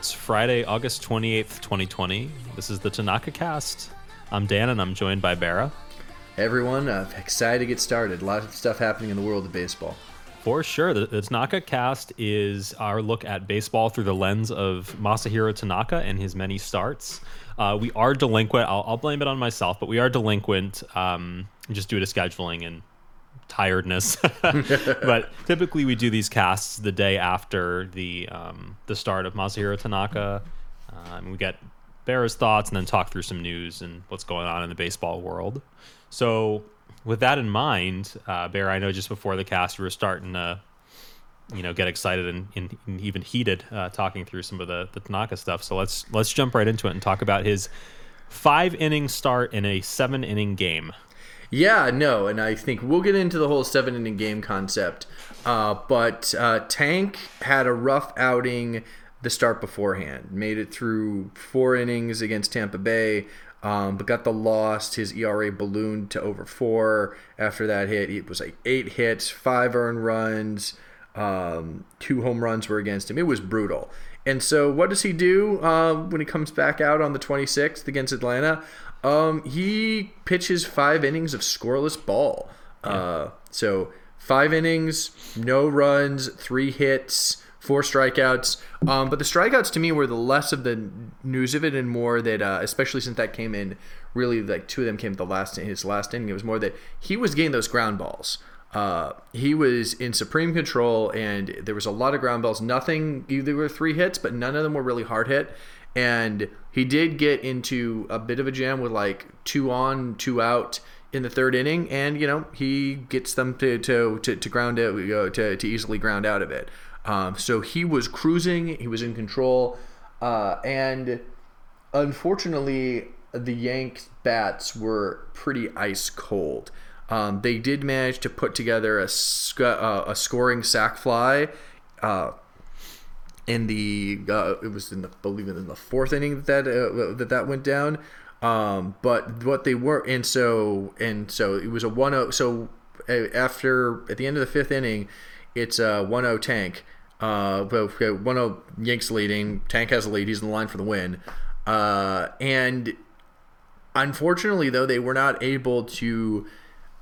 It's Friday, August 28th, 2020. This is the Tanaka cast. I'm Dan and I'm joined by Bera. Hey everyone, uh, excited to get started. A lot of stuff happening in the world of baseball. For sure. The, the Tanaka cast is our look at baseball through the lens of Masahiro Tanaka and his many starts. Uh, we are delinquent. I'll, I'll, blame it on myself, but we are delinquent um, just due to scheduling and tiredness. but typically, we do these casts the day after the um, the start of Masahiro Tanaka. Um, we get Bera's thoughts and then talk through some news and what's going on in the baseball world. So, with that in mind, uh, Bear, I know just before the cast we were starting to, you know, get excited and, and, and even heated uh, talking through some of the the Tanaka stuff. So let's let's jump right into it and talk about his five inning start in a seven inning game. Yeah, no, and I think we'll get into the whole seven inning game concept. Uh, but uh, Tank had a rough outing the start beforehand. Made it through four innings against Tampa Bay, um, but got the loss. His ERA ballooned to over four after that hit. It was like eight hits, five earned runs, um, two home runs were against him. It was brutal. And so, what does he do uh, when he comes back out on the 26th against Atlanta? Um, he pitches five innings of scoreless ball. Yeah. Uh, so five innings, no runs, three hits, four strikeouts. Um, but the strikeouts to me were the less of the news of it and more that, uh, especially since that came in, really like two of them came at the last his last inning. It was more that he was getting those ground balls. Uh, he was in supreme control, and there was a lot of ground balls. Nothing, there were three hits, but none of them were really hard hit and he did get into a bit of a jam with like two on, two out in the third inning, and you know he gets them to to to, to ground out to to easily ground out of it. Um, so he was cruising, he was in control, uh, and unfortunately, the Yanks bats were pretty ice cold. Um, they did manage to put together a, sc- uh, a scoring sac fly. Uh, in the uh, it was in the believe it in the fourth inning that uh, that that went down. Um, but what they were and so and so it was a 1-0 so after at the end of the fifth inning it's a 1-0 tank uh 1-0 yanks leading tank has a lead he's in the line for the win uh and unfortunately though they were not able to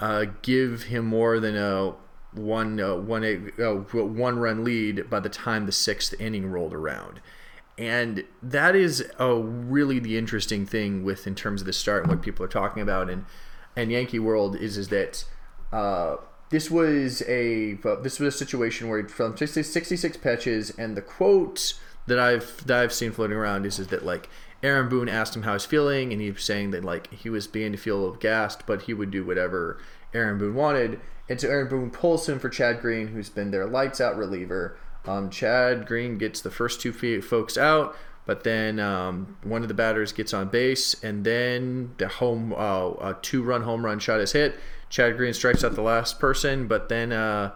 uh, give him more than a one uh, one uh, one run lead by the time the sixth inning rolled around. And that is a really the interesting thing with in terms of the start and what people are talking about and and Yankee World is is that uh, this was a this was a situation where he from 66 pitches and the quote that I've that I've seen floating around is is that like Aaron Boone asked him how he's feeling and he was saying that like he was beginning to feel gassed but he would do whatever Aaron Boone wanted and so Aaron Boone pulls him for Chad Green, who's been their lights out reliever. Um, Chad Green gets the first two folks out, but then um, one of the batters gets on base, and then the home uh, a two run home run shot is hit. Chad Green strikes out the last person, but then, uh,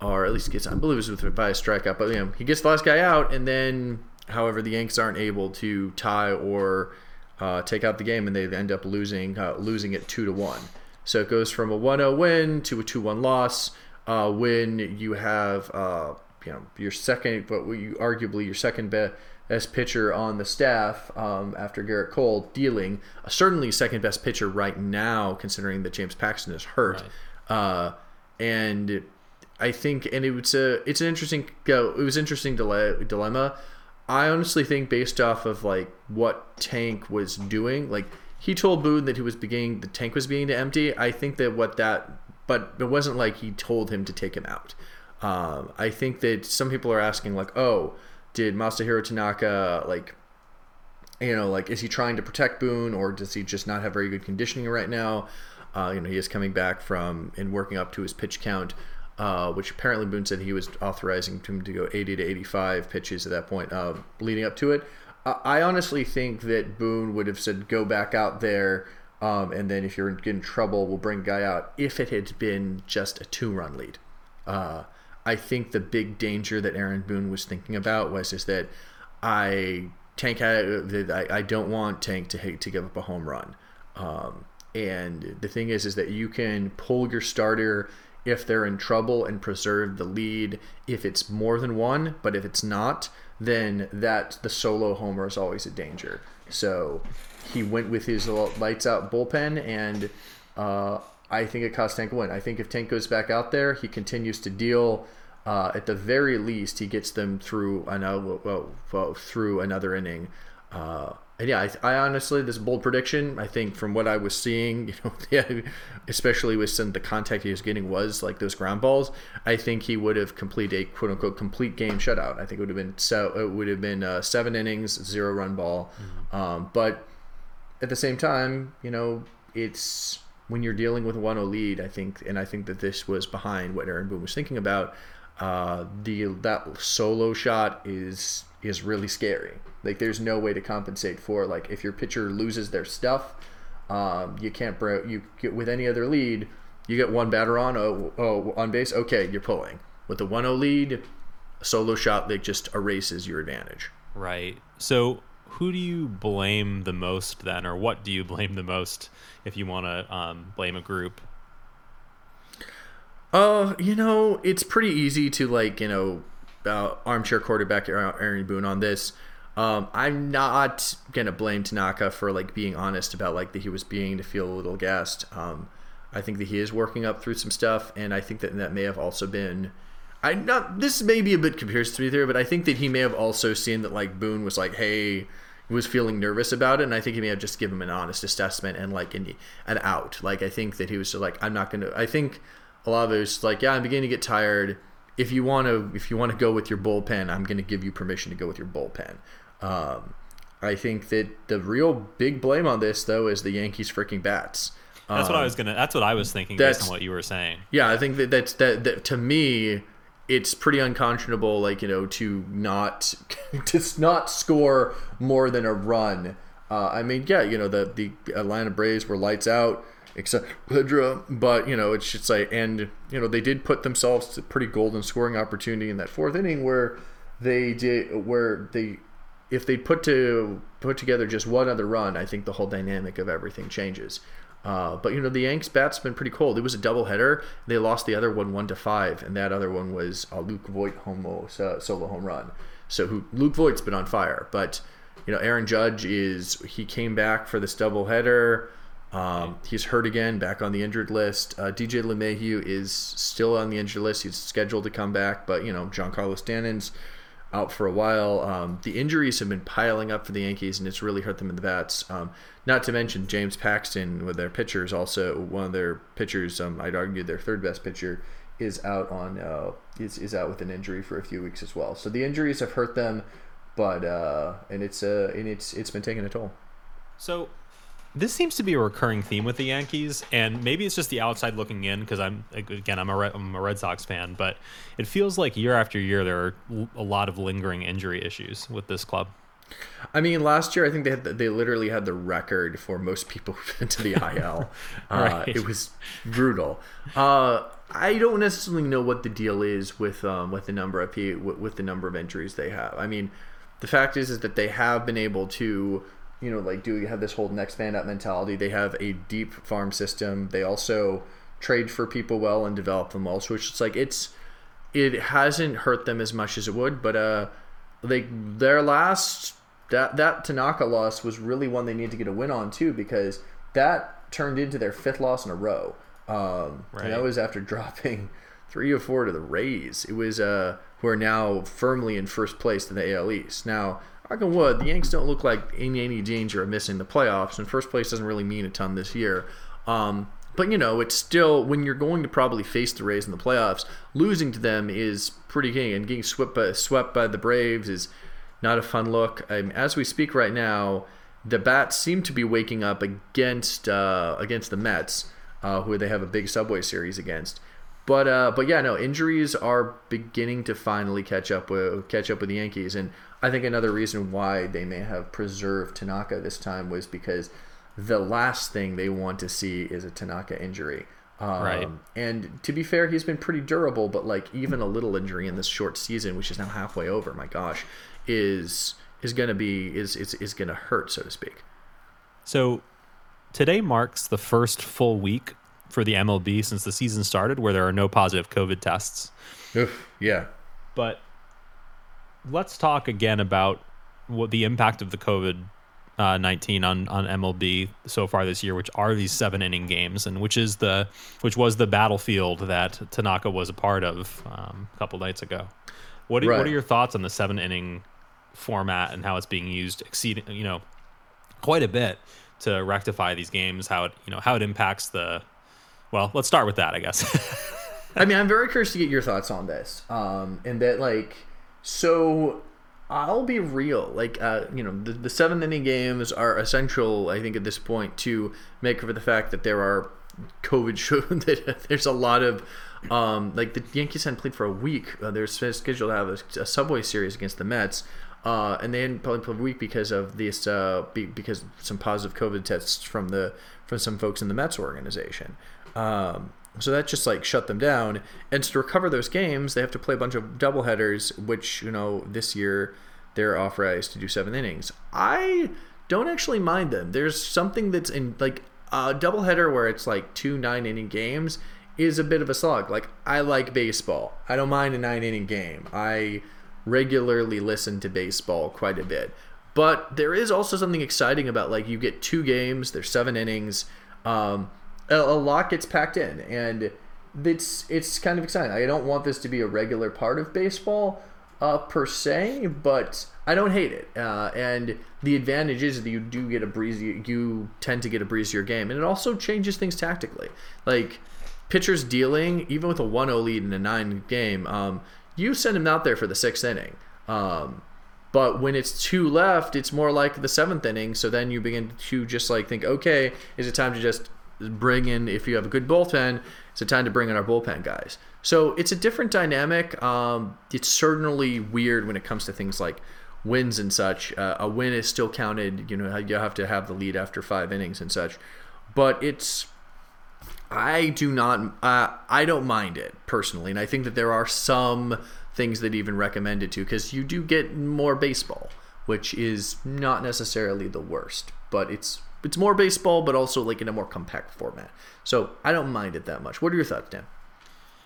or at least gets, I believe it was by a strikeout, but you know, he gets the last guy out, and then, however, the Yanks aren't able to tie or uh, take out the game, and they end up losing uh, losing it two to one. So it goes from a 1-0 win to a 2-1 loss. Uh, when you have uh, you know your second, but you arguably your second best pitcher on the staff um, after Gerrit Cole dealing, uh, certainly second best pitcher right now, considering that James Paxton is hurt. Right. Uh, and I think, and it was a, it's an interesting, it was interesting dilemma. I honestly think, based off of like what Tank was doing, like he told Boone that he was beginning the tank was beginning to empty. I think that what that, but it wasn't like he told him to take him out. Um, I think that some people are asking like, oh, did Masahiro Tanaka like, you know, like is he trying to protect Boone or does he just not have very good conditioning right now? Uh, you know, he is coming back from and working up to his pitch count. Uh, which apparently Boone said he was authorizing him to go 80 to 85 pitches at that point, uh, leading up to it. I honestly think that Boone would have said, "Go back out there." Um, and then if you're in trouble, we'll bring guy out. If it had been just a two-run lead, uh, I think the big danger that Aaron Boone was thinking about was is that I Tank I, I don't want Tank to to give up a home run. Um, and the thing is, is that you can pull your starter if they're in trouble and preserve the lead if it's more than one, but if it's not, then that the solo homer is always a danger. So he went with his lights out bullpen, and uh, I think it cost Tank a win. I think if Tank goes back out there, he continues to deal. Uh, at the very least, he gets them through another well, well, through another inning. Uh, and yeah, I, I, honestly, this bold prediction, I think from what I was seeing, you know, yeah, especially with some the contact he was getting was like those ground balls. I think he would have completed a quote unquote complete game shutout. I think it would have been so it would have been uh, seven innings, zero run ball. Mm-hmm. Um, but at the same time, you know, it's when you're dealing with a 1-0 lead. I think, and I think that this was behind what Aaron Boone was thinking about. Uh, the that solo shot is is really scary. Like there's no way to compensate for like if your pitcher loses their stuff, um, you can't bro you get with any other lead, you get one batter on oh, oh on base, okay, you're pulling. With the 1-0 lead, a solo shot that just erases your advantage. Right. So who do you blame the most then, or what do you blame the most if you want to um, blame a group? Uh, you know, it's pretty easy to like you know uh, armchair quarterback Aaron Boone on this. Um, I'm not gonna blame Tanaka for like being honest about like that he was being to feel a little gassed. Um, I think that he is working up through some stuff, and I think that that may have also been. I not this may be a bit conspiracy theory, but I think that he may have also seen that like Boone was like, hey, was feeling nervous about it, and I think he may have just given him an honest assessment and like an, an out. Like I think that he was just like, I'm not gonna. I think a lot of was like, yeah, I'm beginning to get tired if you want to if you want to go with your bullpen, I'm going to give you permission to go with your bullpen. Um, I think that the real big blame on this though is the Yankees freaking bats. That's um, what I was gonna. That's what I was thinking based on what you were saying. Yeah, I think that that's that, that to me, it's pretty unconscionable. Like you know, to not to not score more than a run. Uh, I mean, yeah, you know the the Atlanta Braves were lights out etc. But you know, it's just like, and you know, they did put themselves to pretty golden scoring opportunity in that fourth inning where they did where they if they put to put together just one other run, I think the whole dynamic of everything changes. Uh, but you know the Yanks bat's been pretty cold. It was a doubleheader. They lost the other one one to five, and that other one was a Luke Voit home solo home run. So who, Luke Voit's been on fire, but you know Aaron Judge is he came back for this doubleheader. Um, he's hurt again, back on the injured list. Uh, DJ LeMahieu is still on the injured list. He's scheduled to come back, but you know Giancarlo Stanton's out for a while. Um, the injuries have been piling up for the Yankees, and it's really hurt them in the bats. Um, not to mention James Paxton, with their pitchers, also one of their pitchers. Um, I'd argue their third best pitcher is out on uh, is, is out with an injury for a few weeks as well. So the injuries have hurt them, but uh, and it's uh, and it's it's been taking a toll. So this seems to be a recurring theme with the Yankees, and maybe it's just the outside looking in because I'm again I'm a Red, I'm a Red Sox fan, but it feels like year after year there are a lot of lingering injury issues with this club. I mean, last year I think they had the, they literally had the record for most people who've been to the IL. uh, It was brutal. Uh, I don't necessarily know what the deal is with um, with the number of with, with the number of injuries they have. I mean, the fact is is that they have been able to you know, like do you have this whole next man up mentality. They have a deep farm system. They also trade for people well and develop them well. So it's just like it's it hasn't hurt them as much as it would, but uh, they their last that that Tanaka loss was really one they need to get a win on too because that turned into their fifth loss in a row. Um, right. And that was after dropping three or four to the Rays. It was uh, who are now firmly in first place in the AL East. Now knock on wood, the Yanks don't look like in any danger of missing the playoffs, and first place doesn't really mean a ton this year. Um, but you know, it's still when you're going to probably face the Rays in the playoffs, losing to them is pretty king, and getting swept by, swept by the Braves is not a fun look. Um, as we speak right now, the bats seem to be waking up against uh, against the Mets, uh, who they have a big Subway Series against. But uh, but yeah, no, injuries are beginning to finally catch up with catch up with the Yankees, and I think another reason why they may have preserved Tanaka this time was because the last thing they want to see is a Tanaka injury. Um, right. And to be fair, he's been pretty durable, but like even a little injury in this short season, which is now halfway over, my gosh, is is going to be is is is going to hurt, so to speak. So today marks the first full week for the MLB since the season started, where there are no positive COVID tests. Oof, yeah. But let's talk again about what the impact of the COVID uh, 19 on on MLB so far this year, which are these seven inning games, and which is the which was the battlefield that Tanaka was a part of um, a couple nights ago. What are, Right. what are your thoughts on the seven inning format and how it's being used, exceeding you know quite a bit to rectify these games? How it you know how it impacts the well, let's start with that, I guess. I mean, I'm very curious to get your thoughts on this. Um, and that like, so I'll be real. Like, uh, you know, the, the seventh inning games are essential. I think at this point to make for the fact that there are COVID show that there's a lot of. Um, like the Yankees hadn't played for a week. Uh, they're scheduled to have a, a Subway Series against the Mets, uh, and they hadn't played for a week because of this. Uh, be, because some positive COVID tests from the from some folks in the Mets organization. Um, so that just like shut them down. And to recover those games, they have to play a bunch of doubleheaders, which you know this year they're authorized to do seven innings. I don't actually mind them. There's something that's in like a doubleheader where it's like two nine inning games is a bit of a slog. Like I like baseball. I don't mind a nine inning game. I regularly listen to baseball quite a bit. But there is also something exciting about like you get two games, there's seven innings, um, a, a lot gets packed in, and it's it's kind of exciting. I don't want this to be a regular part of baseball uh, per se, but I don't hate it. Uh, and the advantage is that you do get a breezy, you tend to get a breezier game, and it also changes things tactically. Like pitchers dealing, even with a 1-0 lead in a nine game, um, you send him out there for the sixth inning. Um, but when it's two left, it's more like the seventh inning. So then you begin to just like think, okay, is it time to just bring in? If you have a good bullpen, it's a time to bring in our bullpen guys. So it's a different dynamic. Um, it's certainly weird when it comes to things like wins and such. Uh, a win is still counted. You know, you have to have the lead after five innings and such. But it's I do not. Uh, I don't mind it personally, and I think that there are some things that even recommend it to because you do get more baseball, which is not necessarily the worst, but it's it's more baseball, but also like in a more compact format. So I don't mind it that much. What are your thoughts, Dan?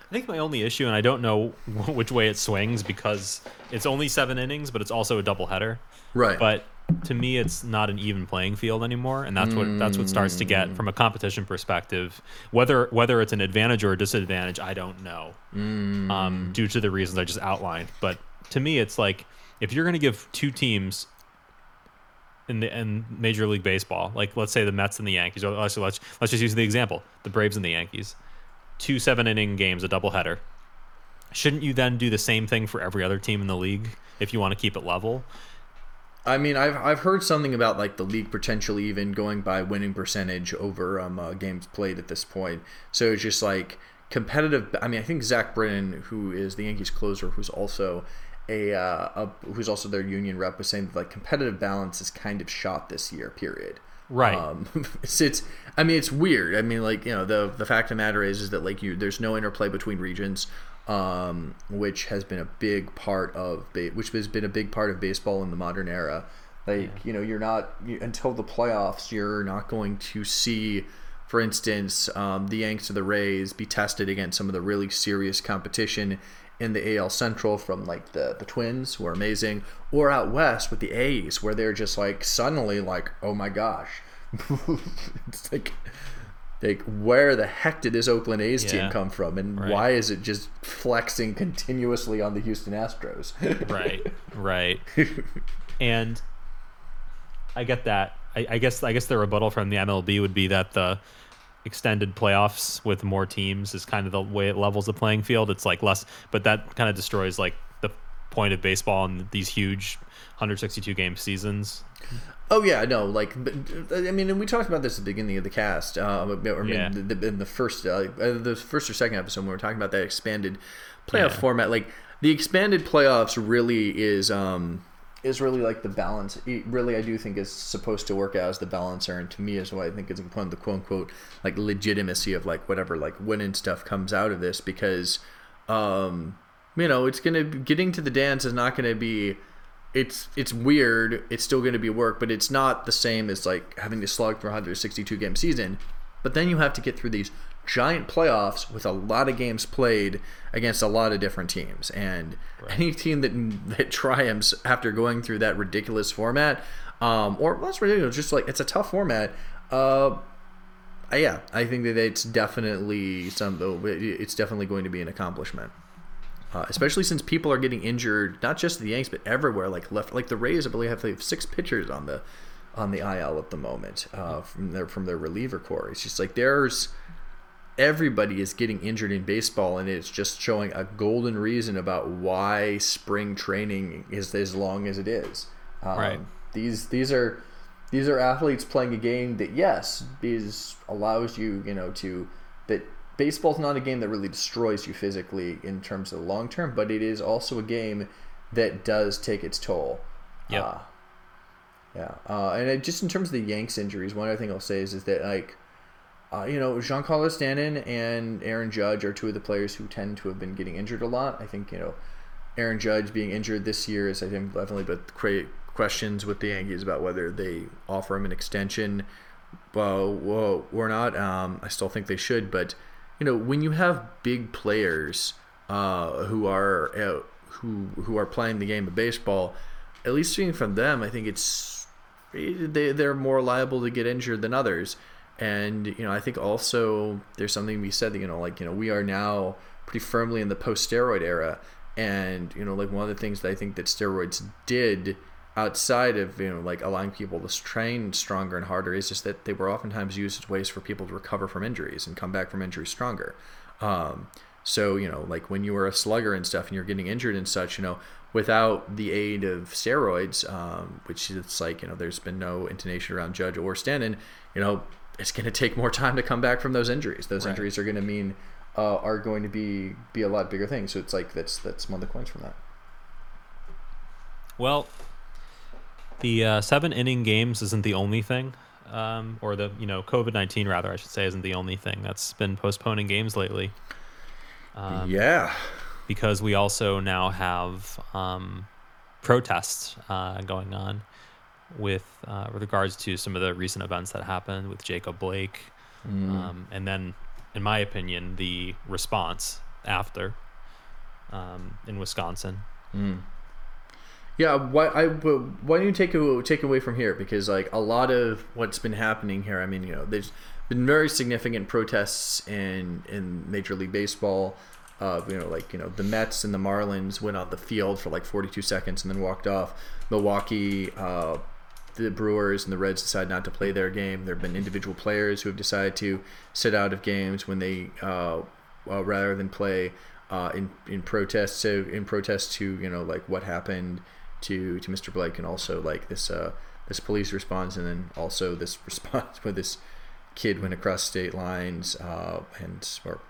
I think my only issue, and I don't know which way it swings because it's only seven innings, but it's also a doubleheader. Right. But to me, it's not an even playing field anymore, and that's what that's what starts to get from a competition perspective. Whether whether it's an advantage or a disadvantage, I don't know, um, due to the reasons I just outlined. But to me, it's like if you're going to give two teams in the in Major League Baseball, like let's say the Mets and the Yankees, or let's let's, let's just use the example, the Braves and the Yankees, two seven inning games, a doubleheader. Shouldn't you then do the same thing for every other team in the league if you want to keep it level? I mean, I've I've heard something about like the league potentially even going by winning percentage over um, uh, games played at this point. So it's just like competitive. I mean, I think Zach Britton, who is the Yankees closer, who's also a, uh, a who's also their union rep, was saying that like competitive balance is kind of shot this year. Period. Right. Um, it's, it's I mean it's weird. I mean like you know the the fact of the matter is is that like you there's no interplay between regions, um, which has been a big part of ba- which has been a big part of baseball in the modern era. Like you know you're not you, until the playoffs you're not going to see. For instance, um, the Yanks or the Rays be tested against some of the really serious competition in the AL Central from like the the Twins who are amazing, or out west with the A's where they're just like suddenly like oh my gosh, it's like like where the heck did this Oakland A's team come from, and Right. why is it just flexing continuously on the Houston Astros? right right. And i get that. I, I guess i guess the rebuttal from the mlb would be that the extended playoffs with more teams is kind of the way it levels the playing field it's like less but that kind of destroys like the point of baseball and these huge 162 game seasons Oh yeah, no, like but, I mean, and we talked about this at the beginning of the cast, uh, or Yeah. in, the, in the first, uh, uh, the first or second episode when we were talking about that expanded playoff Yeah. format. Like the expanded playoffs really is, um, is really like the balance. It really, I do think is supposed to work out as the balancer, and to me is what I think point of the quote unquote like legitimacy of like whatever like winning stuff comes out of this because, um, you know, it's gonna getting to the dance is not gonna be it's it's weird. It's still going to be work, but it's not the same as like having to slug for a 162 game season. But then you have to get through these giant playoffs with a lot of games played against a lot of different teams. And right. any team that that triumphs after going through that ridiculous format, um, or less ridiculous, just like it's a tough format. Uh, yeah, I think that it's definitely some. It's definitely going to be an accomplishment. Uh, especially since people are getting injured, not just the Yanks, but everywhere. Like left, like the Rays, I believe have like six pitchers on the on the IL at the moment uh, from their from their reliever core. It's just like there's everybody is getting injured in baseball, and it's just showing a golden reason about why spring training is as long as it is. Um, right. These these are these are athletes playing a game that yes is allows you you know to that baseball's not a game that really destroys you physically in terms of the long term, but it is also a game that does take its toll. Yeah. Uh, yeah. Uh, and it, just in terms of the Yanks injuries, one other thing I'll say is, is that, like, uh, you know, Giancarlo Stanton and Aaron Judge are two of the players who tend to have been getting injured a lot. I think, you know, Aaron Judge being injured this year is, I think, definitely but create questions with the Yankees about whether they offer him an extension well, we're not. Um, I still think they should, but you know, when you have big players uh, who are uh, who who are playing the game of baseball, at least seeing from them, I think it's they they're more liable to get injured than others. And you know, I think also there's something to be said that you know, like you know, we are now pretty firmly in the post-steroid era, and you know, like one of the things that I think that steroids did outside of you know like allowing people to train stronger and harder is just that they were oftentimes used as ways for people to recover from injuries and come back from injuries stronger. Um, so you know like when you were a slugger and stuff and you're getting injured and such you know without the aid of steroids um, which it's like you know there's been no intonation around judge or stanton you know it's going to take more time to come back from those injuries. Those right. injuries are going to mean uh, are going to be be a lot bigger things. So it's like that's that's one of the coins from that. Well the uh, seven inning games isn't the only thing, um, or the you know COVID nineteen rather I should say isn't the only thing that's been postponing games lately. Um, yeah, because we also now have um, protests uh, going on with uh, with regards to some of the recent events that happened with Jacob Blake, mm. and then, in my opinion, the response after um, in Wisconsin. Mm. Yeah, why I why don't you take take away from here because like a lot of what's been happening here. I mean, you know, there's been very significant protests in in Major League Baseball. Uh, you know, like you know, the Mets and the Marlins went on the field for like 42 seconds and then walked off. Milwaukee, uh, the Brewers and the Reds decide not to play their game. There have been individual players who have decided to sit out of games when they uh, uh rather than play uh, in in protest. So in protest to you know like what happened to to Mr. Blake, and also like this uh, this police response, and then also this response where this kid went across state lines, uh, and or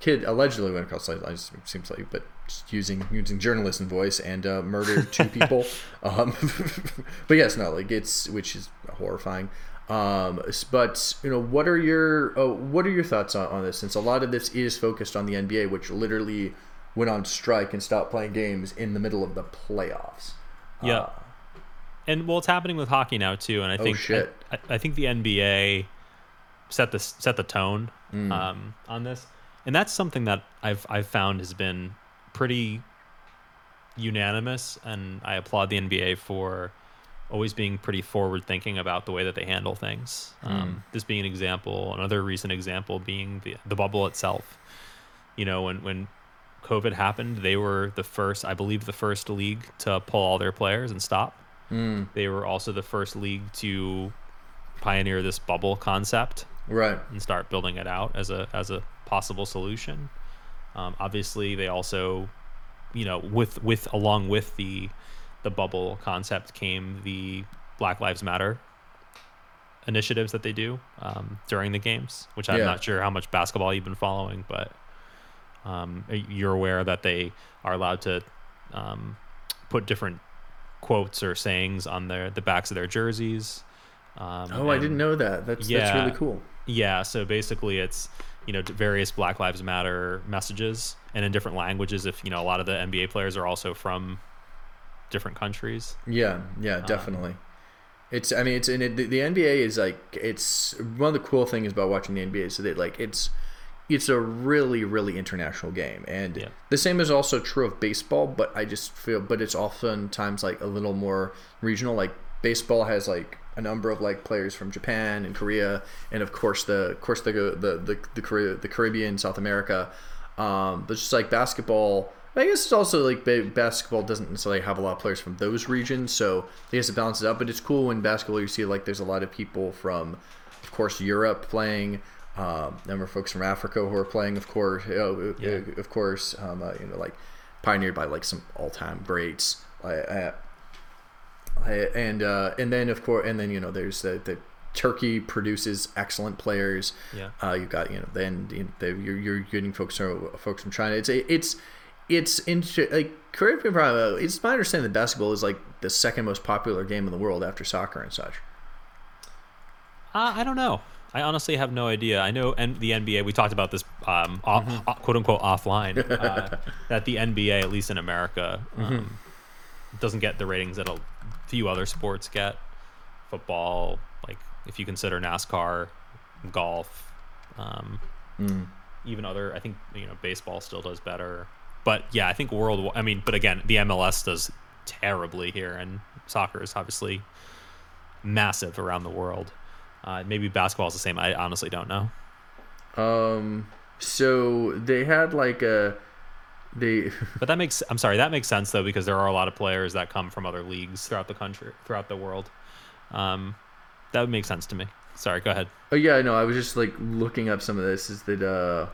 kid allegedly went across state lines. Seems like, but using using journalist voice and uh, murdered two people. um, but yes, no, like it's which is horrifying. Um, but you know, what are your uh, what are your thoughts on, on this? Since a lot of this is focused on the NBA, which literally went on strike and stopped playing games in the middle of the playoffs. Yeah. Uh, and well, it's happening with hockey now too, and I oh, think oh I, I, think the NBA set the set the tone mm. um, on this, and that's something that I've I've found has been pretty unanimous, and I applaud the NBA for always being pretty forward thinking about the way that they handle things. Mm. Um, this being an example, another recent example being the the bubble itself. You know, when when COVID happened, they were the first, I believe, the first league to pull all their players and stop. Mm. They were also the first league to pioneer this bubble concept, right, and start building it out as a as a possible solution. Um, obviously, they also, you know, with with along with the the bubble concept came the Black Lives Matter initiatives that they do um, during the games, which I'm yeah. not sure how much basketball you've been following, but um, you're aware that they are allowed to um, put different quotes or sayings on their the backs of their jerseys. Um, oh, I didn't know that. That's yeah, that's really cool. Yeah. So basically, it's you know various Black Lives Matter messages, and in different languages. If you know, a lot of the NBA players are also from different countries. Yeah. Yeah. Um, definitely. It's I mean it's and it, the, the NBA is like it's one of the cool things about watching the NBA is that like it's it's a really really international game and Yeah. the same is also true of baseball but I just feel but it's oftentimes like a little more regional like baseball has like a number of like players from Japan and Korea and of course the of course the the the the, Caribbean, the Caribbean South America um, but just like basketball I guess it's also like basketball doesn't necessarily have a lot of players from those regions, so I guess it balances out. But it's cool when basketball you see like there's a lot of people from, of course, Europe playing. Um, number of folks from Africa who are playing, of course, you know, Yeah. of course, um, uh, you know, like pioneered by like some all-time greats. I, I, I, and uh, and then of course, and then you know, there's the, the Turkey produces excellent players. Yeah. Uh, you've got you know then you know, the, you're, you're getting folks from folks from China. It's it's it's into like correct me if I'm wrong, It's my understanding that basketball is like the second most popular game in the world after soccer and such. Uh, I don't know. I honestly have no idea. I know and the NBA. We talked about this, um, off, Mm-hmm. o- quote unquote, offline. Uh, that the NBA, at least in America, Mm-hmm. um, doesn't get the ratings that a few other sports get. Football, like if you consider NASCAR, golf, um, Mm. even other. I think you know baseball still does better. But yeah, I think world. I mean, but again, the MLS does terribly here, and soccer is obviously massive around the world. Uh, maybe basketball is the same. I honestly don't know. Um, so they had like a they But that makes I'm sorry, that makes sense though because there are a lot of players that come from other leagues throughout the country, throughout the world. Um, that would make sense to me. Sorry, go ahead. Oh yeah, no, I was just like looking up some of this. Is that uh?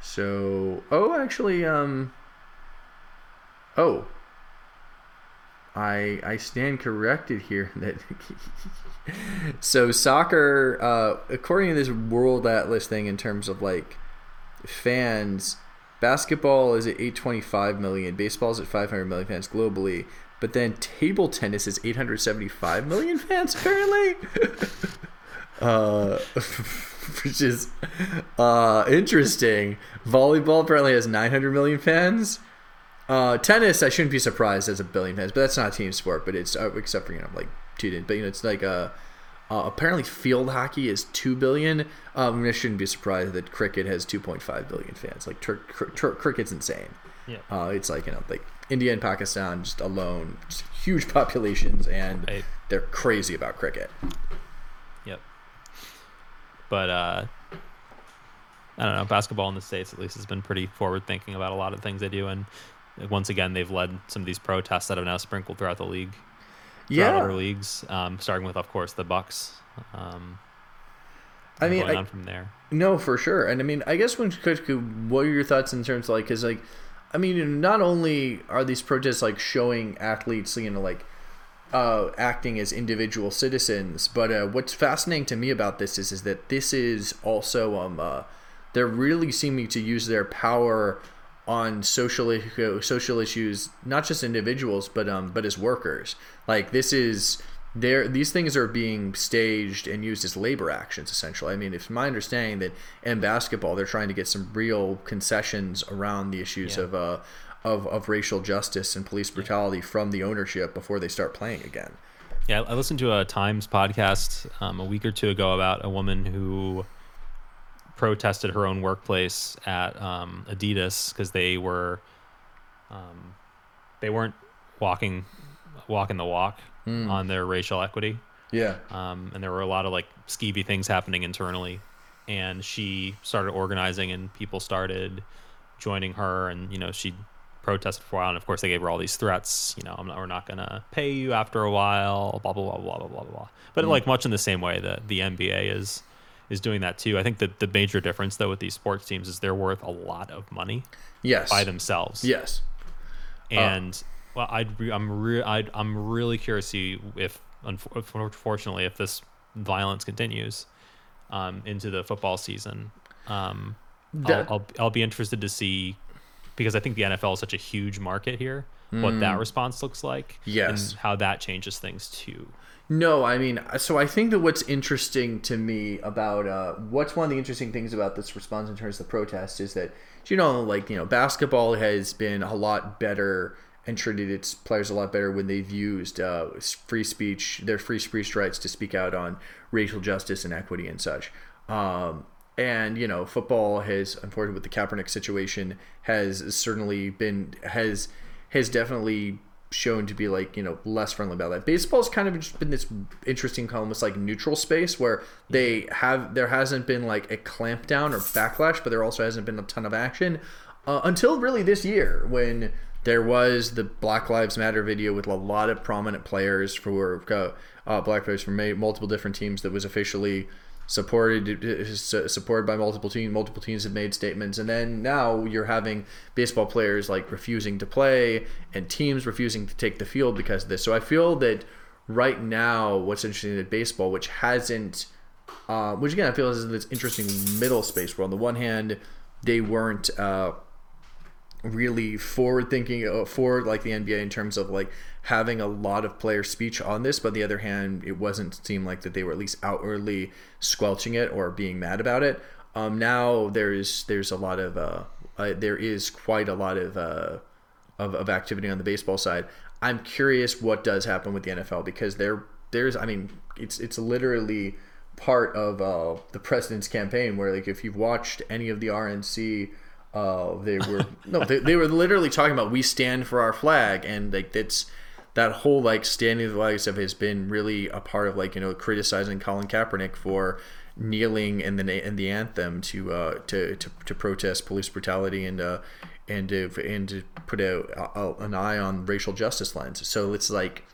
So oh, actually, um. Oh. I I stand corrected here that. so soccer, uh, according to this World Atlas thing, in terms of like fans, basketball is at 825 million, baseball is at 500 million fans globally, but then table tennis is 875 million fans apparently. uh, which is uh, interesting. Volleyball apparently has 900 million fans. Uh, tennis, I shouldn't be surprised, has a billion fans, but that's not a team sport. But it's uh, except for you know like two, but you know it's like uh, uh, apparently field hockey is two billion. Um, I shouldn't be surprised that cricket has 2.5 billion fans. Like tur- cr- tur- cricket's insane. Yeah. Uh, it's like you know like India and Pakistan just alone, just huge populations, and Right. they're crazy about cricket. Yep. But uh, I don't know. Basketball in the states, at least, has been pretty forward thinking about a lot of things they do, and once again, they've led some of these protests that have now sprinkled throughout the league, Yeah, other leagues, um, starting with, of course, the Bucks. Um, I mean, going I- on from there. No, for sure. And I mean, I guess when what are your thoughts in terms of like, because like, I mean, not only are these protests like showing athletes, you know, like uh, acting as individual citizens, but uh, what's fascinating to me about this is is that this is also um uh, they're really seeming to use their power on social social issues, not just individuals, but um but as workers. Like this is there these things are being staged and used as labor actions essentially i mean it's my understanding that in basketball they're trying to get some real concessions around the issues Yeah. of uh of, of racial justice and police brutality from the ownership before they start playing again Yeah, I listened to a Times podcast um, a week or two ago about a woman who protested her own workplace at um, Adidas because they were um, they weren't walking walking the walk on their racial equity, yeah um, and there were a lot of like skeevy things happening internally. And she started organizing, and people started joining her, and you know she protested for a while, and of course they gave her all these threats. You know, I'm not, we're not gonna pay you after a while. Blah blah blah blah blah blah blah. But like much in the same way that the NBA is is doing that too. I think that the major difference though with these sports teams is they're worth a lot of money yes by themselves. yes And well, I'd re- I'm re- I'd, I'm really curious to see if unfortunately if this violence continues um, into the football season. Um, That- I'll, I'll I'll be interested to see because I think the NFL is such a huge market here. What that response looks like, Hmm. Yes. and how that changes things too. No, I mean, so I think that what's interesting to me about uh, what's one of the interesting things about this response in terms of the protest is that you know, like you know, basketball has been a lot better and treated its players a lot better when they've used uh, free speech, their free speech rights to speak out on racial justice and equity and such. Um, and you know, football has, unfortunately, with the Kaepernick situation, has certainly been has has definitely shown to be like you know less friendly about that. Baseball's kind of just been this interesting almost like neutral space where they have there hasn't been like a clampdown or backlash, but there also hasn't been a ton of action uh, until really this year when there was the Black Lives Matter video with a lot of prominent players for uh, black players from multiple different teams that was officially supported uh, supported by multiple teams. Multiple teams have made statements, and then now you're having baseball players like refusing to play and teams refusing to take the field because of this. So I feel that right now, what's interesting at baseball, which hasn't, uh, which again I feel is this interesting middle space where on the one hand they weren't. Uh, really forward thinking uh, forward like the NBA in terms of like having a lot of player speech on this but on the other hand it wasn't seem like that they were at least outwardly squelching it or being mad about it. Um, now there's there's a lot of uh, uh, there is quite a lot of, uh, of of activity on the baseball side. I'm curious what does happen with the NFL because there there's I mean it's it's literally part of uh, the president's campaign where like if you've watched any of the RNC uh, they were no, they, they were literally talking about we stand for our flag, and like that's that whole like standing the flag stuff has been really a part of like you know criticizing Colin Kaepernick for kneeling in the in the anthem to uh, to, to to protest police brutality and uh, and to and to put a, an eye on racial justice lens. So it's like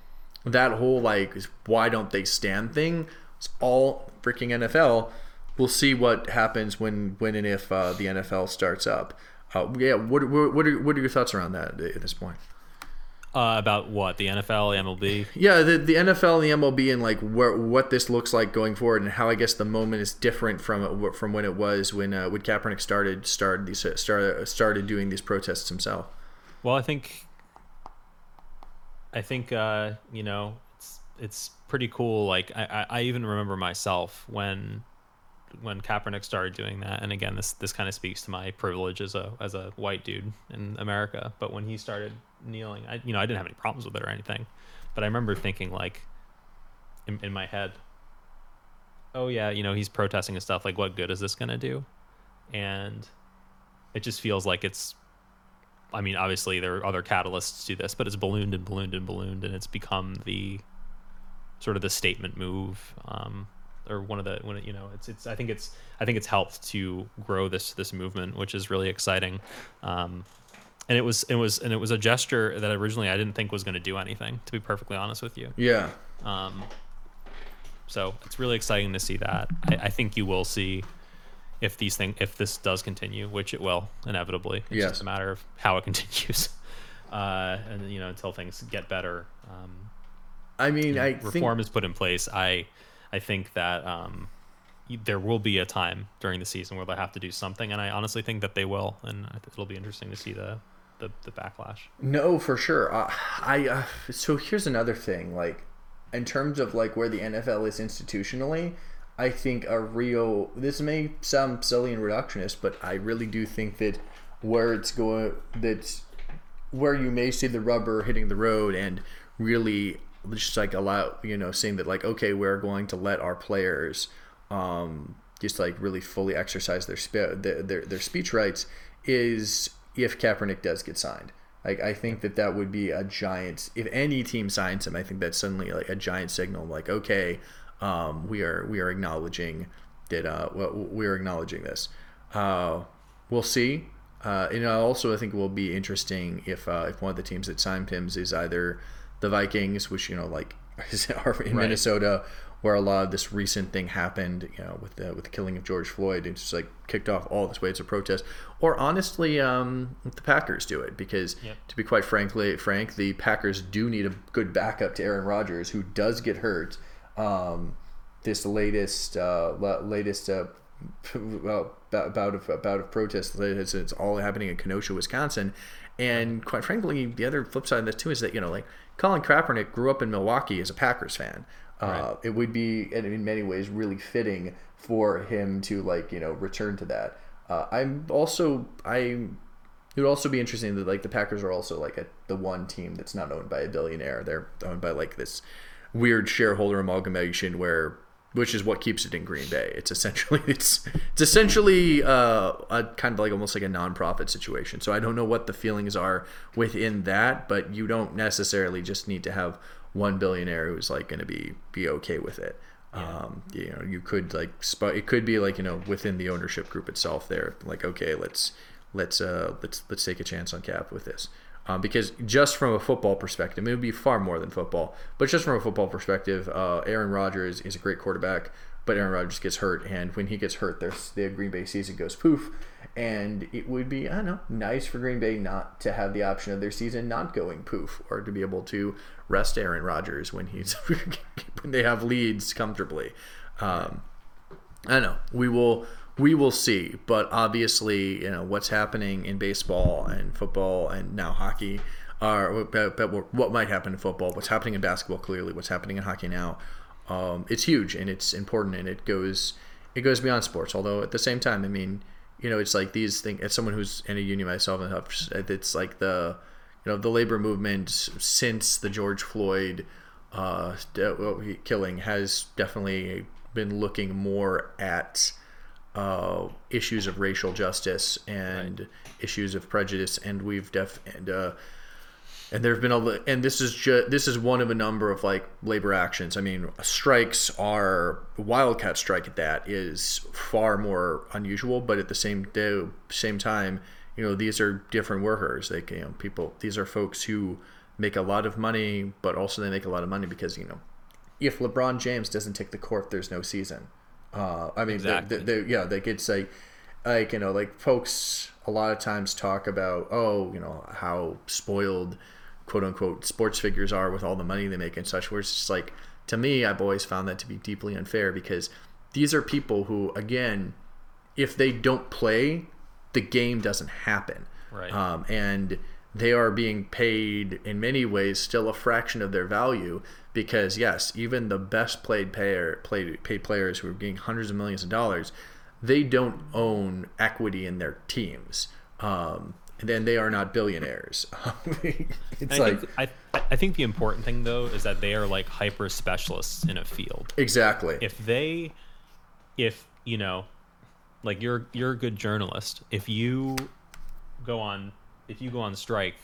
that whole like why don't they stand thing. It's all freaking NFL we'll see what happens when when and if uh, the NFL starts up. Uh, yeah, what, what are what are your thoughts around that at this point? Uh, about what the NFL, MLB? Yeah, the, the NFL and the MLB, and like where, what this looks like going forward, and how I guess the moment is different from from when it was when uh, when Kaepernick started started these started started doing these protests himself. Well, I think I think uh, you know it's it's pretty cool. Like I, I even remember myself when when Kaepernick started doing that, and again, this this kind of speaks to my privilege as a as a white dude in America. But when he started kneeling, I you know I didn't have any problems with it or anything, but I remember thinking like in, in my head, oh yeah, you know he's protesting and stuff. Like, what good is this gonna do? And it just feels like it's. I mean, obviously there are other catalysts to this, but it's ballooned and ballooned and ballooned, and it's become the sort of the statement move. Um, or one of the when you know it's it's I think it's I think it's helped to grow this this movement, which is really exciting. Um, and it was it was and it was a gesture that originally I didn't think was going to do anything. To be perfectly honest with you. Yeah. Um, so it's really exciting to see that. I, I think you will see if these thing if this does continue, which it will inevitably. It's yes. just a matter of how it continues. Uh, and you know until things get better. Um, I mean, I reform think... is put in place. I I think that um, there will be a time during the season where they have to do something, and I honestly think that they will, and it'll be interesting to see the the, the backlash. No, for sure. Uh, I uh, so here's another thing, like in terms of like where the NFL is institutionally. I think a real this may sound silly and reductionist, but I really do think that where it's going that where you may see the rubber hitting the road and really just like allow you know saying that like okay we're going to let our players um, just like really fully exercise their, spe- their, their their speech rights is if Kaepernick does get signed. Like I think that that would be a giant. If any team signs him, I think that's suddenly like a giant signal. Like okay, um, we are we are acknowledging that uh, we are acknowledging this. Uh, we'll see. Uh, and also, I think it will be interesting if uh, if one of the teams that signed him is either the Vikings, which you know like are in right. Minnesota, where a lot of this recent thing happened, you know, with the with the killing of George Floyd, and just like kicked off all this waves of protest. Or honestly, um, the Packers do it because, to be quite frankly, frank, the Packers do need a good backup to Aaron Rodgers, who does get hurt. Um, this latest uh, latest uh, well, bout of bout of protest, it's, it's all happening in Kenosha, Wisconsin, and quite frankly, the other flip side of this too is that you know like Colin Kaepernick grew up in Milwaukee as a Packers fan. Uh, right. It would be, in many ways, really fitting for him to like you know return to that. Uh, I'm also I it would also be interesting that like the Packers are also like a, the one team that's not owned by a billionaire. They're owned by like this weird shareholder amalgamation where which is what keeps it in Green Bay. It's essentially it's it's essentially uh, a kind of like almost like a nonprofit situation. So I don't know what the feelings are within that, but you don't necessarily just need to have one billionaire who's like going to be be okay with it. Yeah. Um, you know, you could like sp- it could be like you know within the ownership group itself. They're like, okay, let's let's uh, let's let's take a chance on Cap with this. Um, because just from a football perspective, it would be far more than football. But just from a football perspective, uh, Aaron Rodgers is a great quarterback, but Aaron Rodgers gets hurt, and when he gets hurt, there's the Green Bay season goes poof. And it would be, I don't know, nice for Green Bay not to have the option of their season not going poof, or to be able to rest Aaron Rodgers when he's when they have leads comfortably. Um, I don't know. We will we will see. But obviously, you know what's happening in baseball and football and now hockey, are what might happen in football, what's happening in basketball, clearly, what's happening in hockey now. Um, it's huge and it's important and it goes it goes beyond sports. Although at the same time, I mean, you know, it's like these things. As someone who's in a union myself it's like the you know the labor movement since the George Floyd uh, killing has definitely been looking more at uh, issues of racial justice and right. issues of prejudice, and we've def and uh, and there have been a and this is just this is one of a number of like labor actions. I mean, strikes are a wildcat strike at that is far more unusual, but at the same day, same time, you know, these are different workers. They you know people. These are folks who make a lot of money, but also they make a lot of money because you know, if LeBron James doesn't take the court, there's no season. Uh, I mean, exactly. they, they, yeah, they could say, like you know, like folks a lot of times talk about, oh, you know, how spoiled, quote unquote, sports figures are with all the money they make and such. Where it's just like, to me, I've always found that to be deeply unfair because these are people who, again, if they don't play, the game doesn't happen. Right. Um, and they are being paid in many ways still a fraction of their value because yes, even the best played player played paid players who are getting hundreds of millions of dollars, they don't own equity in their teams. Um, and then they are not billionaires. it's I like think, I, I think the important thing though is that they are like hyper specialists in a field. Exactly. If they, if you know, like you're you're a good journalist. If you go on if you go on strike,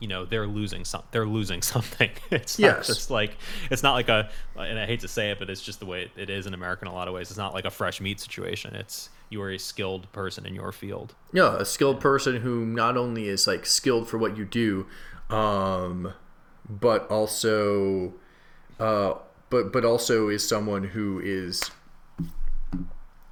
you know they're losing some. They're losing something. It's not yes. just like it's not like a. And I hate to say it, but it's just the way it is in America in a lot of ways. It's not like a fresh meat situation. It's you are a skilled person in your field. Yeah, a skilled person who not only is like skilled for what you do, um, but also, uh, but but also is someone who is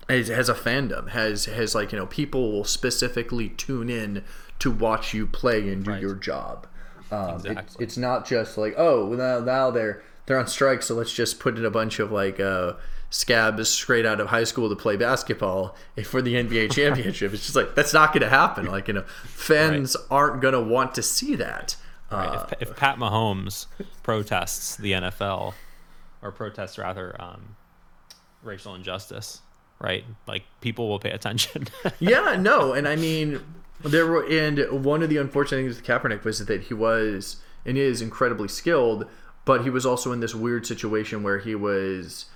has a fandom has has like you know people will specifically tune in to watch you play and do right. your job. Um, exactly. It, it's not just like oh now, now they're they're on strike, so let's just put in a bunch of like uh, scabs straight out of high school to play basketball for the NBA championship. it's just like that's not going to happen. Like you know, fans right. aren't going to want to see that. Right. Uh, if, if, Pat Mahomes protests the NFL or protests rather um, racial injustice, right? Like people will pay attention. yeah, no, and I mean there were, and one of the unfortunate things with Kaepernick was that he was and is incredibly skilled, but he was also in this weird situation where he was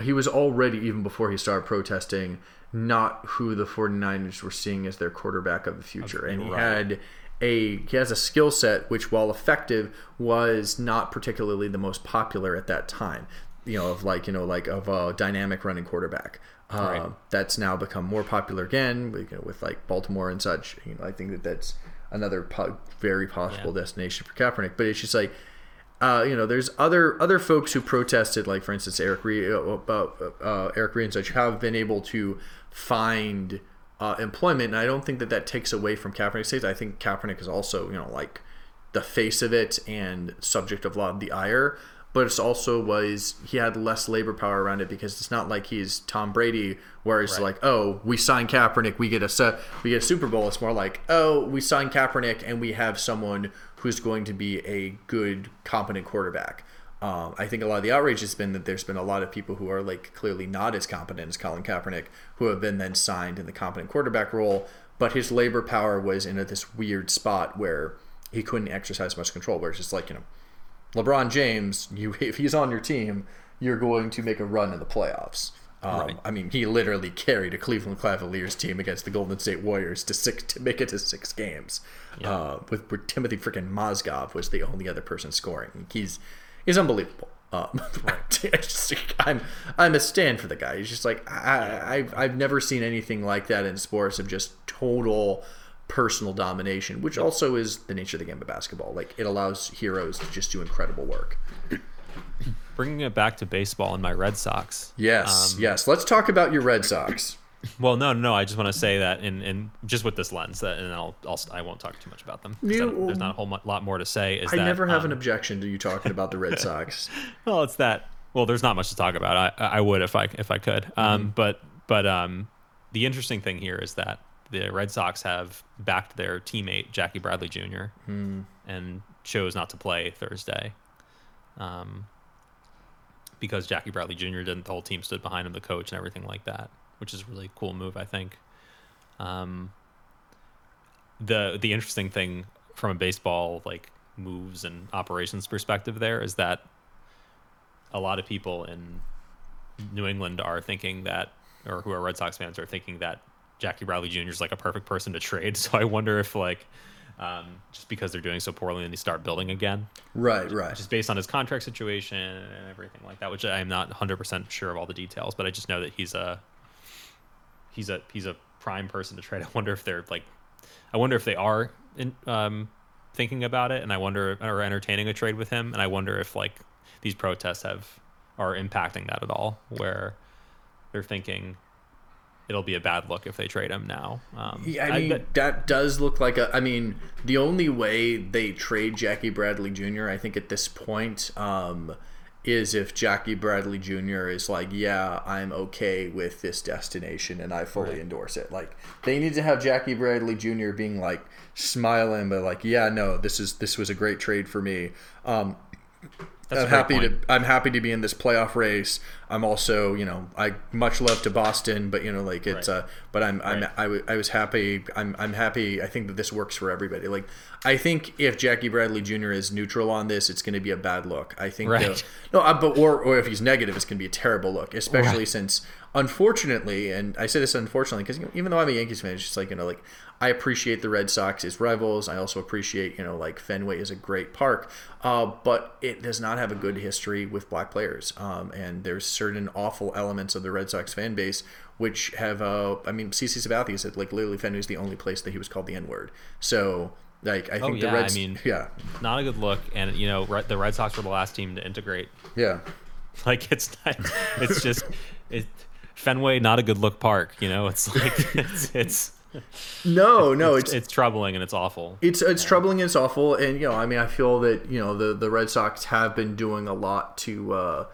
he was already even before he started protesting not who the 49ers were seeing as their quarterback of the future. And he right. had a he has a skill set which while effective was not particularly the most popular at that time. You know of like you know like of a dynamic running quarterback right. Uh, that's now become more popular again with, you know, with like Baltimore and such. You know, I think that that's another po- very possible yeah. destination for Kaepernick. But it's just like, uh, you know, there's other other folks who protested, like for instance, Eric Reid, uh, uh, uh, Eric Reid and such, have been able to find uh, employment. And I don't think that that takes away from Kaepernick's case. I think Kaepernick is also, you know, like the face of it and subject of a lot of the ire but it's also was he had less labor power around it because it's not like he's Tom Brady, where it's right. like, oh, we sign Kaepernick, we get a set, we get a Super Bowl. It's more like, oh, we sign Kaepernick, and we have someone who's going to be a good, competent quarterback. Um, I think a lot of the outrage has been that there's been a lot of people who are like clearly not as competent as Colin Kaepernick, who have been then signed in the competent quarterback role, but his labor power was in a, this weird spot where he couldn't exercise much control. Where it's just like you know, LeBron James, you if he's on your team, you're going to make a run in the playoffs. Um, Right. I mean, he literally carried a Cleveland Cavaliers team against the Golden State Warriors to six to make it to six games. Uh, with where Timothy freaking Mozgov was the only other person scoring. He's he's unbelievable. Um, just- I'm I'm a stand for the guy. He's just like I, I've I've never seen anything like that in sports of just total personal domination, which also is the nature of the game of basketball. Like it allows heroes to just do incredible work. Bringing it back to baseball and my Red Sox. Yes, yes. Let's talk about your Red Sox. Well, no, no. I just want to say that in, in just with this lens, that, and I'll, I'll I won't talk too much about them. You- there's not a whole lot more to say. Is I that, never have um, an objection to you talking about the Red Sox. Well, it's that. Well, there's not much to talk about. I I would if I if I could. Mm-hmm. Um, but but um, the interesting thing here is that the Red Sox have backed their teammate Jackie Bradley Jr. Hmm. and chose not to play Thursday. Um, because Jackie Bradley Jr. didn't, the whole team stood behind him, the coach and everything like that, which is a really cool move, I think. Um, the the interesting thing from a baseball like moves and operations perspective there is that a lot of people in New England are thinking that, or who are Red Sox fans are thinking that Jackie Bradley Jr. is like a perfect person to trade. So I wonder if like, um, just because they're doing so poorly and they start building again, Right, right. just based on his contract situation and everything like that, which I'm not 100% sure of all the details, but I just know that he's a he's a he's a prime person to trade. I wonder if they're like I wonder if they are in, um, thinking about it and I wonder or entertaining a trade with him and I wonder if like these protests have are impacting that at all where they're thinking it'll be a bad look if they trade him now. Um, Yeah, I mean, bet- that does look like a. I mean, the only way they trade Jackie Bradley Jr., I think, at this point, um, is if Jackie Bradley Jr. is like, yeah, I'm okay with this destination and I fully Right. endorse it. Like, they need to have Jackie Bradley Jr. being like smiling, but like, yeah, no, this is this was a great trade for me. Um, That's I'm happy point. to I'm happy to be in this playoff race. I'm also, you know, I much love to Boston, but you know, like it's Right. uh but I'm I'm Right. I, w- I was happy. I'm I'm happy. I think that this works for everybody. Like I think if Jackie Bradley Jr. is neutral on this, it's going to be a bad look. I think Right. the- no, uh, but or or if he's negative, it's going to be a terrible look, especially Right. since unfortunately, and I say this unfortunately because even though I'm a Yankees fan, it's just like you know, like I appreciate the Red Sox as rivals. I also appreciate you know, like Fenway is a great park, uh, but it does not have a good history with black players. Um, and there's certain awful elements of the Red Sox fan base which have, uh, I mean, CC Sabathia said like literally Fenway is the only place that he was called the N word. So. Like I think oh, yeah, the I mean- yeah, not a good look. And you know, the Red Sox were the last team to integrate yeah, Like it's not, it's just it Fenway not a good look park, you know. It's like it's it's no, no, it's, it's troubling and it's awful. It's it's troubling and it's awful, and you know, I mean, I feel that you know the the Red Sox have been doing a lot to uh,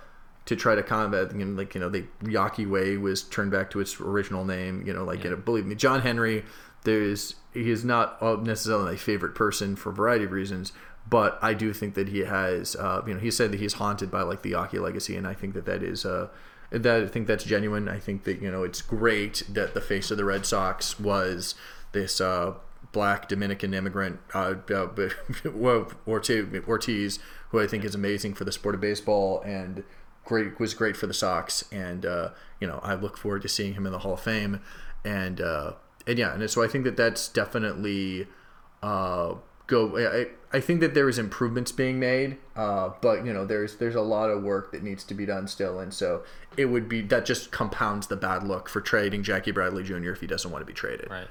to try to combat. You know, like you know, the Yawkey Way was turned back to its original name. You know, like you know, believe me, John Henry. There's he is not uh, necessarily my favorite person for a variety of reasons, but I do think that he has. Uh, you know, he said that he's haunted by like the Yawkey legacy, and I think that that is. Uh, that I think that's genuine. I think that you know it's great that the face of the Red Sox was this uh, black Dominican immigrant uh, uh, Ortiz, who I think is amazing for the sport of baseball and great was great for the Sox. And uh, you know, I look forward to seeing him in the Hall of Fame. And uh, and yeah, and so I think that that's definitely uh, go. I, I think that there is improvements being made, uh, but you know, there's there's a lot of work that needs to be done still. And so it would be that just compounds the bad look for trading Jackie Bradley Jr. if he doesn't want to be traded. Right.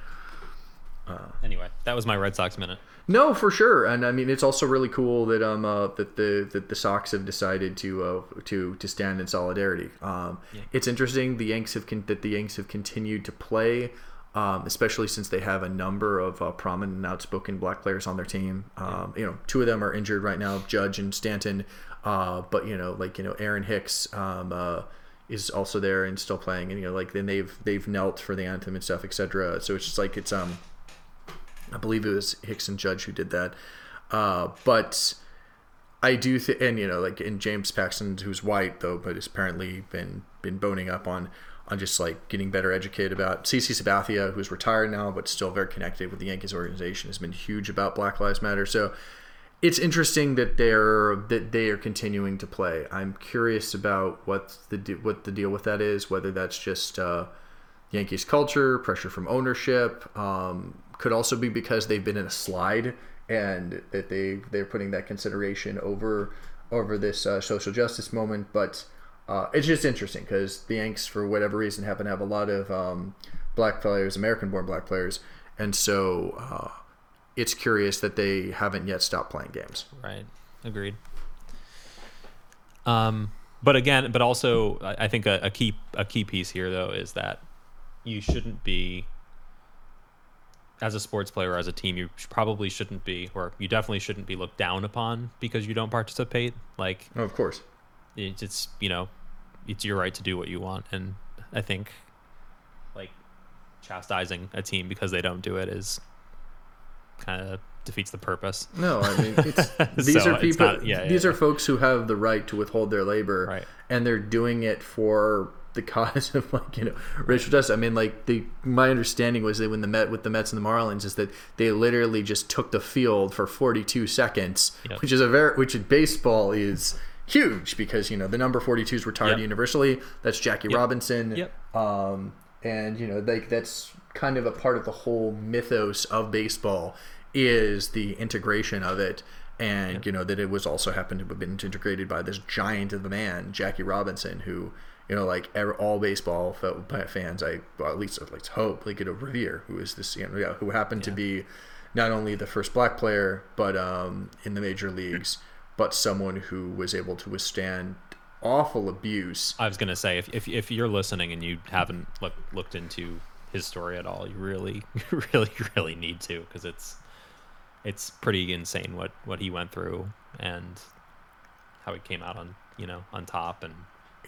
Uh, anyway, that was my Red Sox minute. No, for sure, and I mean it's also really cool that um uh, that the that the Sox have decided to uh, to to stand in solidarity. Um, it's interesting the Yanks have con- that the Yanks have continued to play, um, especially since they have a number of uh, prominent and outspoken black players on their team. Um, You know, two of them are injured right now, Judge and Stanton, uh, but you know like you know Aaron Hicks. Um, uh, is also there and still playing, and you know, like then they've they've knelt for the anthem and stuff, etc. So it's just like it's um, I believe it was Hicks and Judge who did that. Uh, but I do think, and you know, like in James Paxton, who's white though, but has apparently been been boning up on on just like getting better educated about. CC Sabathia, who's retired now but still very connected with the Yankees organization, has been huge about Black Lives Matter. So it's interesting that they're that they are continuing to play. I'm curious about what the what the deal with that is. Whether that's just uh, Yankees culture, pressure from ownership. Um, could also be because they've been in a slide and that they they're putting that consideration over over this uh, social justice moment. But uh, it's just interesting because the Yanks, for whatever reason, happen to have a lot of um, black players, American-born black players, and so uh, it's curious that they haven't yet stopped playing games. Right. Agreed. Um, but again, but also, I think a, a key a key piece here though is that you shouldn't be as a sports player or as a team you probably shouldn't be or you definitely shouldn't be looked down upon because you don't participate like oh, of course it's, it's you know it's your right to do what you want and i think like chastising a team because they don't do it is kind of defeats the purpose no i mean it's these so are people not, yeah, these yeah, are yeah. folks who have the right to withhold their labor right. and they're doing it for the cause of like you know racial justice. I mean, like the my understanding was that when the Met with the Mets and the Marlins is that they literally just took the field for 42 seconds, yep. which is a very which in baseball is huge because you know the number 42 is retired yep. universally. That's Jackie yep. Robinson. Yep. Um, and you know like that's kind of a part of the whole mythos of baseball is the integration of it and you know that it was also happened to have been integrated by this giant of a man jackie robinson who you know, like all baseball fans, I well, at least let's hope they get a Revere, who is this, you know, who happened yeah. to be not only the first black player, but um, in the major leagues, but someone who was able to withstand awful abuse. I was gonna say, if if, if you're listening and you haven't look, looked into his story at all, you really, really, really need to because it's it's pretty insane what what he went through and how he came out on you know on top and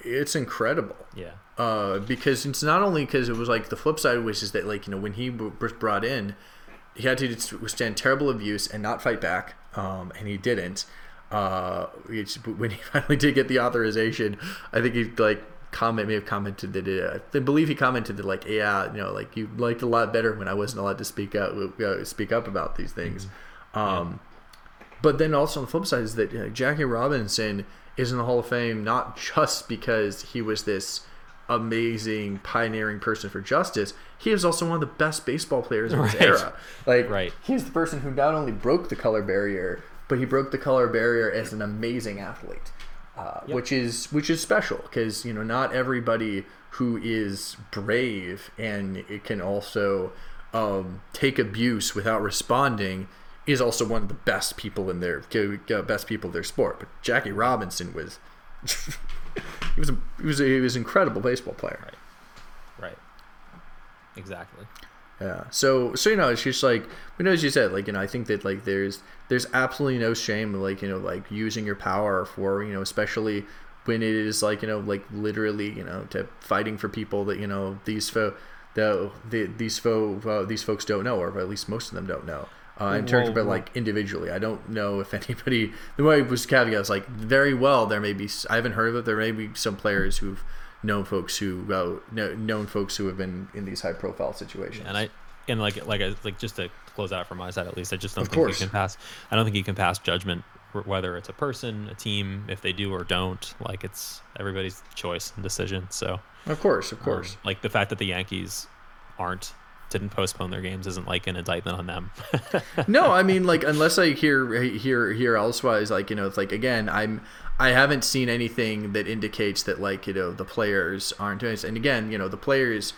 it's incredible. Yeah. Uh, because it's not only because it was like the flip side was is that like you know when he was brought in, he had to withstand terrible abuse and not fight back, um, and he didn't. Uh, when he finally did get the authorization, I think he like comment may have commented that it, uh, I believe he commented that like yeah you know like you liked a lot better when I wasn't allowed to speak up uh, speak up about these things. Mm-hmm. Um, yeah. But then also on the flip side is that you know, Jackie Robinson is in the Hall of Fame not just because he was this amazing pioneering person for justice he was also one of the best baseball players of his right. era like right. he's the person who not only broke the color barrier but he broke the color barrier as an amazing athlete uh, yep. which is which is special because you know not everybody who is brave and it can also um, take abuse without responding is also one of the best people in their best people their sport. But Jackie Robinson was he was a, he was a, he was an incredible baseball player. Right. Right. Exactly. Yeah. So so you know it's just like you know as you said like you know I think that like there's there's absolutely no shame like you know like using your power for you know especially when it is like you know like literally you know to fighting for people that you know these fo the, the these fo uh, these folks don't know or at least most of them don't know uh, in terms of like individually. I don't know if anybody. The way it was caveat is like very well. There may be. I haven't heard of it. There may be some players who've known folks who well known folks who have been in these high profile situations. And I and like like I, like just to close out from my side at least, I just don't of think course. you can pass. I don't think you can pass judgment whether it's a person, a team, if they do or don't. Like it's everybody's choice and decision. So of course, of course. Um, like the fact that the Yankees aren't didn't postpone their games isn't like an indictment on them. no, I mean like unless I hear hear hear elsewise, like you know, it's like again, I'm I haven't seen anything that indicates that like you know the players aren't doing this. And again, you know, the players,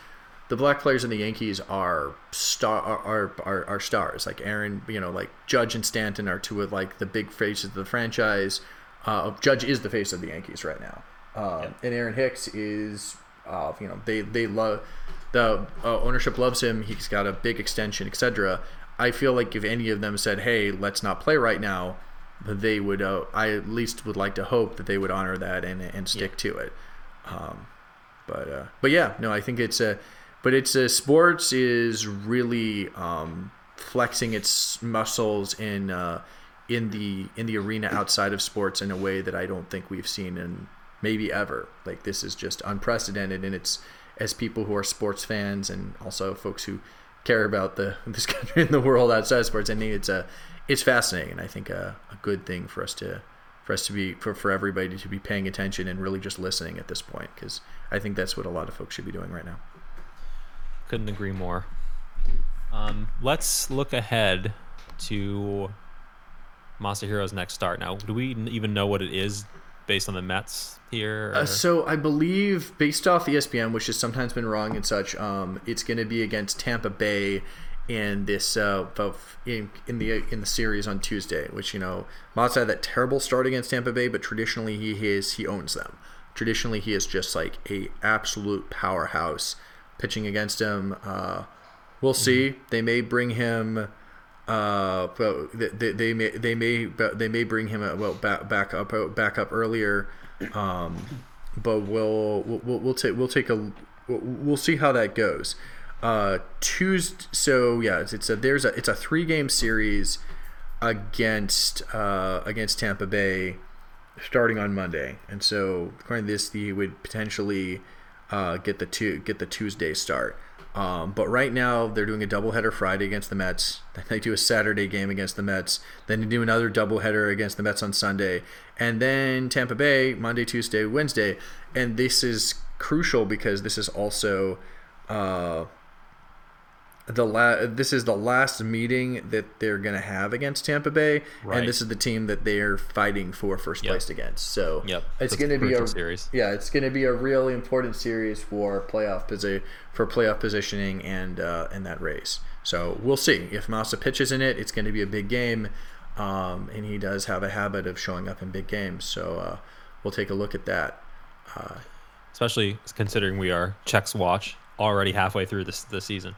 the black players in the Yankees are star are are, are stars. Like Aaron, you know, like Judge and Stanton are two of like the big faces of the franchise. Uh, Judge is the face of the Yankees right now, uh, yeah. and Aaron Hicks is, uh, you know, they they love the uh, ownership loves him. He's got a big extension, etc. I feel like if any of them said, "Hey, let's not play right now," they would. Uh, I at least would like to hope that they would honor that and and stick yeah. to it. Um, but uh, but yeah, no, I think it's a. But it's a sports is really um, flexing its muscles in uh, in the in the arena outside of sports in a way that I don't think we've seen in maybe ever. Like this is just unprecedented, and it's as people who are sports fans and also folks who care about the this country and the world outside of sports. I think it's a it's fascinating, and I think a, a good thing for us to for us to be for, for everybody to be paying attention and really just listening at this point because I think that's what a lot of folks should be doing right now. Couldn't agree more. Um, let's look ahead to Masahiro's next start. Now, do we even know what it is based on the Mets here? Uh, so I believe, based off ESPN, which has sometimes been wrong and such, um, it's going to be against Tampa Bay in this uh, in, in the in the series on Tuesday. Which you know, Masa had that terrible start against Tampa Bay, but traditionally he is he owns them. Traditionally, he is just like a absolute powerhouse pitching against him. Uh, we'll see. Mm-hmm. They may bring him. Uh, but they, they may they may they may bring him uh, well back back up uh, back up earlier, um, but we'll we'll we'll take we'll take a we'll see how that goes. Uh, Tuesday, so yeah, it's, it's a there's a it's a three game series against uh, against Tampa Bay starting on Monday, and so according to this, he would potentially uh, get the two get the Tuesday start. Um, but right now they're doing a doubleheader Friday against the Mets. Then they do a Saturday game against the Mets. Then they do another doubleheader against the Mets on Sunday, and then Tampa Bay Monday, Tuesday, Wednesday. And this is crucial because this is also uh, the la- this is the last meeting that they're going to have against Tampa Bay, right. and this is the team that they're fighting for first yep. place against. So yep. it's going to be a series. Yeah, it's going to be a really important series for playoff posi- for playoff positioning and uh, in that race. So we'll see if Masa pitches in it. It's going to be a big game, um, and he does have a habit of showing up in big games. So uh, we'll take a look at that. Uh, Especially considering we are checks watch already halfway through this the season.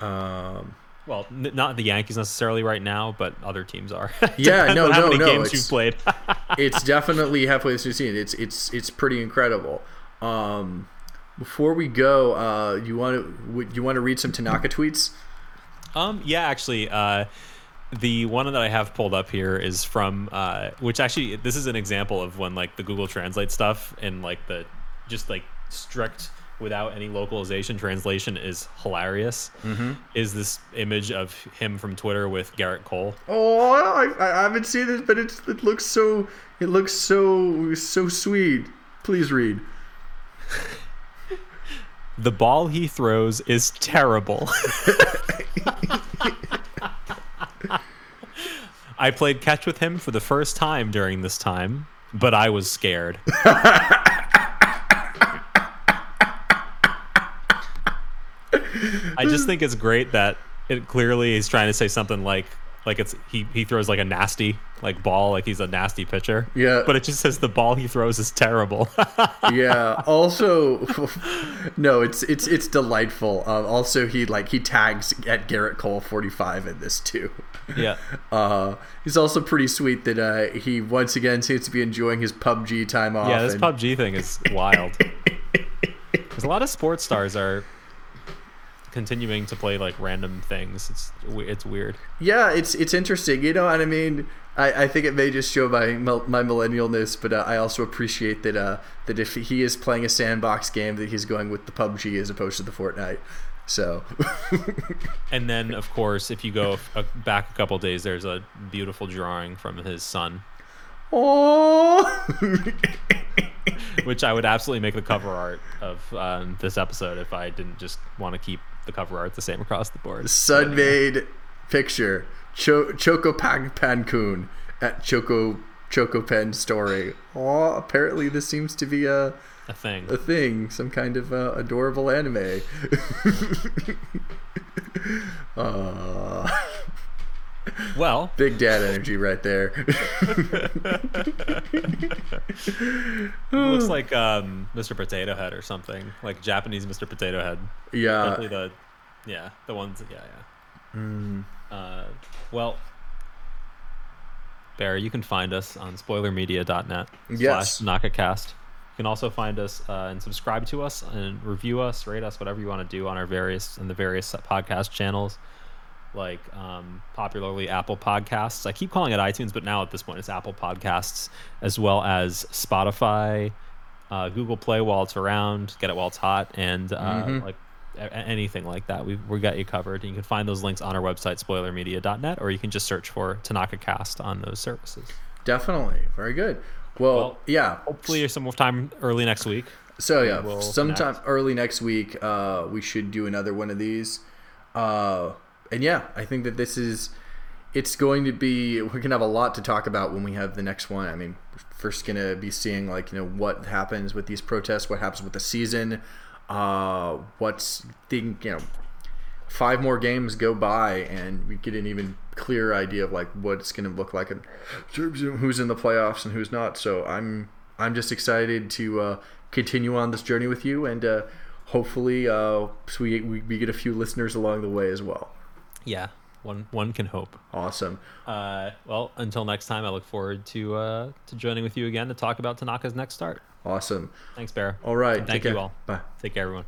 Um, well, n- not the Yankees necessarily right now, but other teams are. yeah, no, no, many no. Games you've played. it's definitely halfway through the season. It's it's it's pretty incredible. Um, before we go, uh, you want to you want to read some Tanaka tweets? Um, yeah, actually, uh, the one that I have pulled up here is from uh, which actually this is an example of when like the Google Translate stuff and like the just like strict without any localization translation is hilarious mm-hmm. is this image of him from Twitter with Gerrit Cole. Oh, I, I haven't seen this, but it's, it looks so it looks so so sweet. Please read. the ball he throws is terrible. I played catch with him for the first time during this time, but I was scared. I just think it's great that it clearly is trying to say something like like it's he he throws like a nasty like ball like he's a nasty pitcher. Yeah. But it just says the ball he throws is terrible. Yeah. Also no it's it's it's delightful. Uh, also he like he tags at Gerrit Cole 45 in this too. Yeah. Uh he's also pretty sweet that uh he once again seems to be enjoying his pubg time off yeah this and... pubg thing is wild. Because a lot of sports stars are continuing to play like random things. It's it's weird. Yeah, it's it's interesting. You know, and I mean, I, I think it may just show my my millennialness, but uh, I also appreciate that uh, that if he is playing a sandbox game, that he's going with the PUBG as opposed to the Fortnite. So, and then of course, if you go back a couple days, there's a beautiful drawing from his son. Oh. Which I would absolutely make the cover art of um, this episode if I didn't just want to keep the cover art the same across the board. Sun made picture. Cho- Choco Pan Pancun at Choco Choco Pen story. Oh, apparently this seems to be a a thing. A thing. Some kind of uh, adorable anime. uh, well, big dad energy right there. looks like um, Mr. Potato Head or something, like Japanese Mr. Potato Head. Yeah, Definitely the yeah the ones. Yeah, yeah. Mm. Uh, well, Barry, you can find us on spoilermedia.net yes. slash NakaCast. You can also find us uh, and subscribe to us and review us, rate us, whatever you want to do on our various and the various podcast channels like um, popularly Apple Podcasts. I keep calling it iTunes, but now at this point it's Apple Podcasts, as well as Spotify, uh, Google Play while it's around, get it while it's hot, and uh, Mm-hmm. like a- anything like that. We've we got you covered. And you can find those links on our website, spoilermedia.net, or you can just search for Tanaka Cast on those services. Definitely. Very good. Well, Well, yeah. Hopefully, some more time early next week. So yeah, we'll sometime connect. early next week, uh, we should do another one of these. Uh, and yeah, I think that this is. It's going to be. We're gonna have a lot to talk about when we have the next one. I mean, we're first gonna be seeing like you know what happens with these protests, what happens with the season, uh, what's think you know. Five more games go by, and we get an even clearer idea of like what it's going to look like of who's in the playoffs and who's not. So I'm I'm just excited to uh, continue on this journey with you, and uh, hopefully, uh, we we get a few listeners along the way as well. Yeah, one one can hope. Awesome. Uh, well, until next time, I look forward to uh, to joining with you again to talk about Tanaka's next start. Awesome. Thanks, Bear. All right. And take thank you care. all. Bye. Take care, everyone.